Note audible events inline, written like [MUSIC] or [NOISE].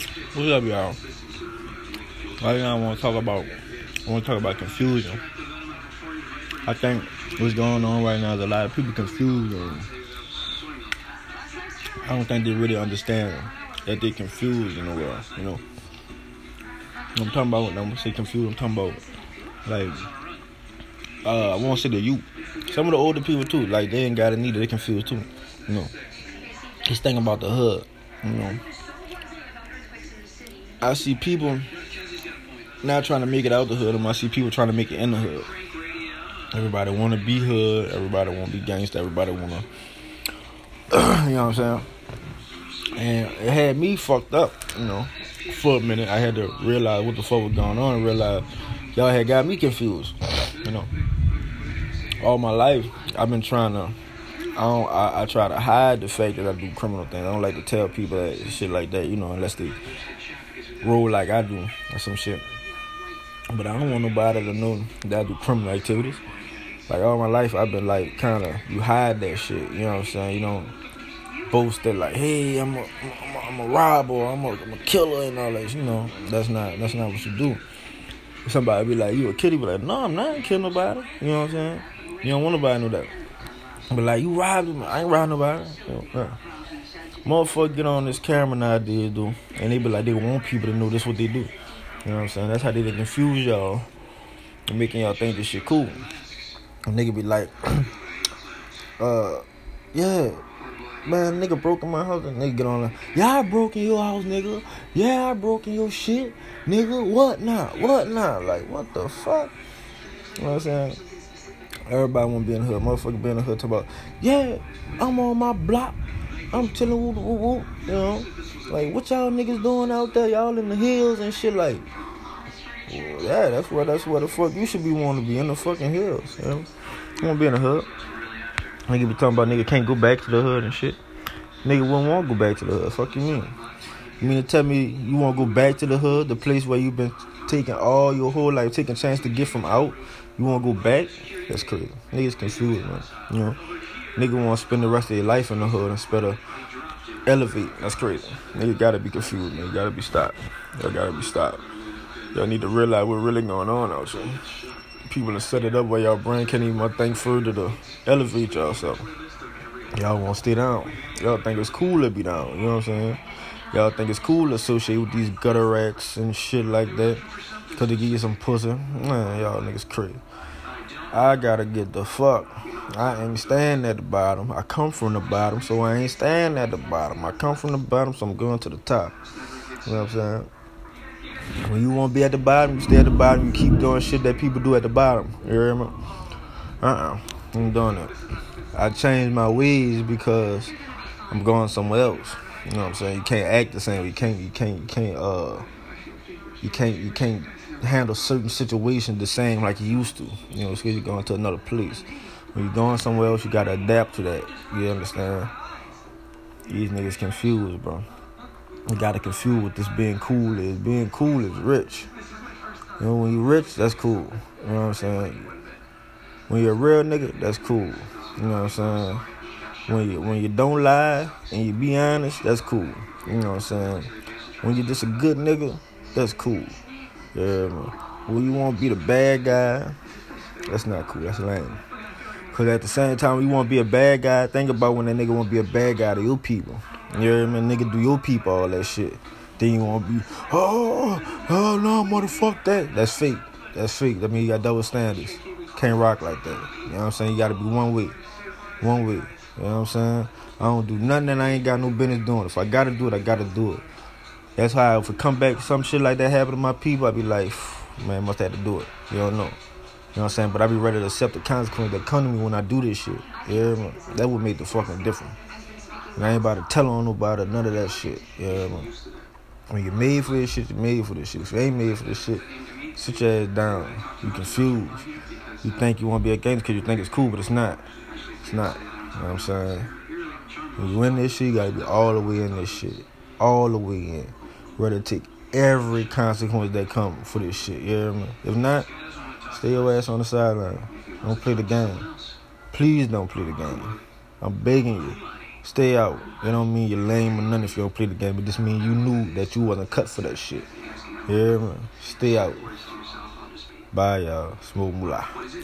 What's up, y'all? Right now, I want to talk about. I want to talk about confusion. I think what's going on right now is a lot of people confused, I don't think they really understand that they're confused in the world. You know, I'm talking about. when gonna say confused. I'm talking about like uh, I want to say the youth. Some of the older people too. Like they ain't got it need. They confused too. You know, just thinking about the hood. You know, I see people not trying to make it out the hood. I see people trying to make it in the hood. Everybody want to be hood. Everybody want to be gangster. Everybody want [CLEARS THROAT] to, you know what I'm saying? And it had me fucked up, you know. For a minute, I had to realize what the fuck was going on and realize y'all had got me confused, you know. All my life, I've been trying to. I don't. I, I try to hide the fact that I do criminal things. I don't like to tell people that shit like that, you know, unless they roll like I do or some shit. But I don't want nobody to know that I do criminal activities. Like all my life, I've been like kind of you hide that shit. You know what I'm saying? You don't boast that like, hey, I'm a, I'm a, I'm a robber, I'm a, I'm a killer and all that. You know, that's not that's not what you do. Somebody be like, you a kid? Be like, no, I'm not. I ain't kill nobody. You know what I'm saying? You don't want nobody to know that. But like, you robbed him. I ain't robbed nobody. You know, yeah. Motherfucker get on this camera I did, dude, and they be like, they want people to know this what they do. You know what I'm saying? That's how they confuse y'all and making y'all think this shit cool. And nigga be like, [CLEARS THROAT] uh, yeah, man, nigga broke in my house. And nigga get on like, yeah, I broke in your house, nigga. Yeah, I broke in your shit, nigga. What now? What now? Like, what the fuck? You know what I'm saying? Everybody want to be in the hood. Motherfucker be in the hood talk about, yeah, I'm on my block. I'm chilling, whoop, whoop, whoop, you know? Like, what y'all niggas doing out there? Y'all in the hills and shit, like, well, yeah, that's where that's where the fuck you should be wanting to be in the fucking hills. You, know? you want to be in the hood. Nigga be talking about nigga can't go back to the hood and shit. Nigga wouldn't want to go back to the hood. Fuck you mean? You mean to tell me you want to go back to the hood, the place where you've been taking all your whole life, taking chance to get from out? You want to go back? That's crazy. Niggas confused, man. You know, nigga want to spend the rest of their life in the hood instead of elevate. That's crazy. Nigga gotta be confused, man. You gotta be stopped. Y'all gotta be stopped. Y'all need to realize what's really going on out here. People have set it up where y'all brain can't even think further to elevate y'all self. Y'all want to stay down. Y'all think it's cool to be down. You know what I'm saying? Y'all think it's cool to associate with these gutter rats and shit like that. Cause they give you some pussy. Man, y'all niggas crazy. I gotta get the fuck. I ain't staying at the bottom. I come from the bottom, so I ain't staying at the bottom. I come from the bottom, so I'm going to the top. You know what I'm saying? When you want to be at the bottom, you stay at the bottom. You keep doing shit that people do at the bottom. You hear me? Uh-uh. I'm doing it. I changed my ways because I'm going somewhere else. You know what I'm saying? You can't act the same. You can't. You can't. You can't. Uh. You can't. You can't handle certain situations the same like you used to. You know, because you're going to another place. When you're going somewhere else, you gotta adapt to that. You understand? These niggas confused, bro. You gotta confuse what this being cool is. Being cool is rich. You know, when you rich, that's cool. You know what I'm saying? When you're a real nigga, that's cool. You know what I'm saying? When you when you don't lie and you be honest, that's cool. You know what I'm saying? When you're just a good nigga, that's cool. Man. When you want to be the bad guy, that's not cool. That's lame. Cause at the same time, you want to be a bad guy. Think about when that nigga want to be a bad guy to your people. You know what I mean? Nigga do your people all that shit. Then you want to be, oh, oh no, motherfuck that. That's fake. That's fake. That mean you got double standards. Can't rock like that. You know what I'm saying? You got to be one way. One way. You know what I'm saying? I don't do nothing that I ain't got no business doing. If I got to do it, I got to do it. That's how if it come back, some shit like that happen to my people, I be like, man, must have to do it. You don't know. You know what I'm saying? But I be ready to accept the consequences that come to me when I do this shit. Yeah, man. That would make the fucking difference. And I ain't about to tell on nobody, none of that shit. Yeah, man. When you're made for this shit, you're made for this shit. If you ain't made for this shit, sit your ass down. You confused. You think you want to be a gangster because you think it's cool, but it's not. It's not. You know what I'm saying? When you in this shit, you gotta be all the way in this shit. All the way in. Ready to take every consequence that come for this shit. You? If not, stay your ass on the sideline. Don't play the game. Please don't play the game. I'm begging you. Stay out. It don't mean you're lame or nothing if you don't play the game. But this mean you knew that you wasn't cut for that shit. Yeah, man. Stay out. Bye, y'all. Smoke moolah.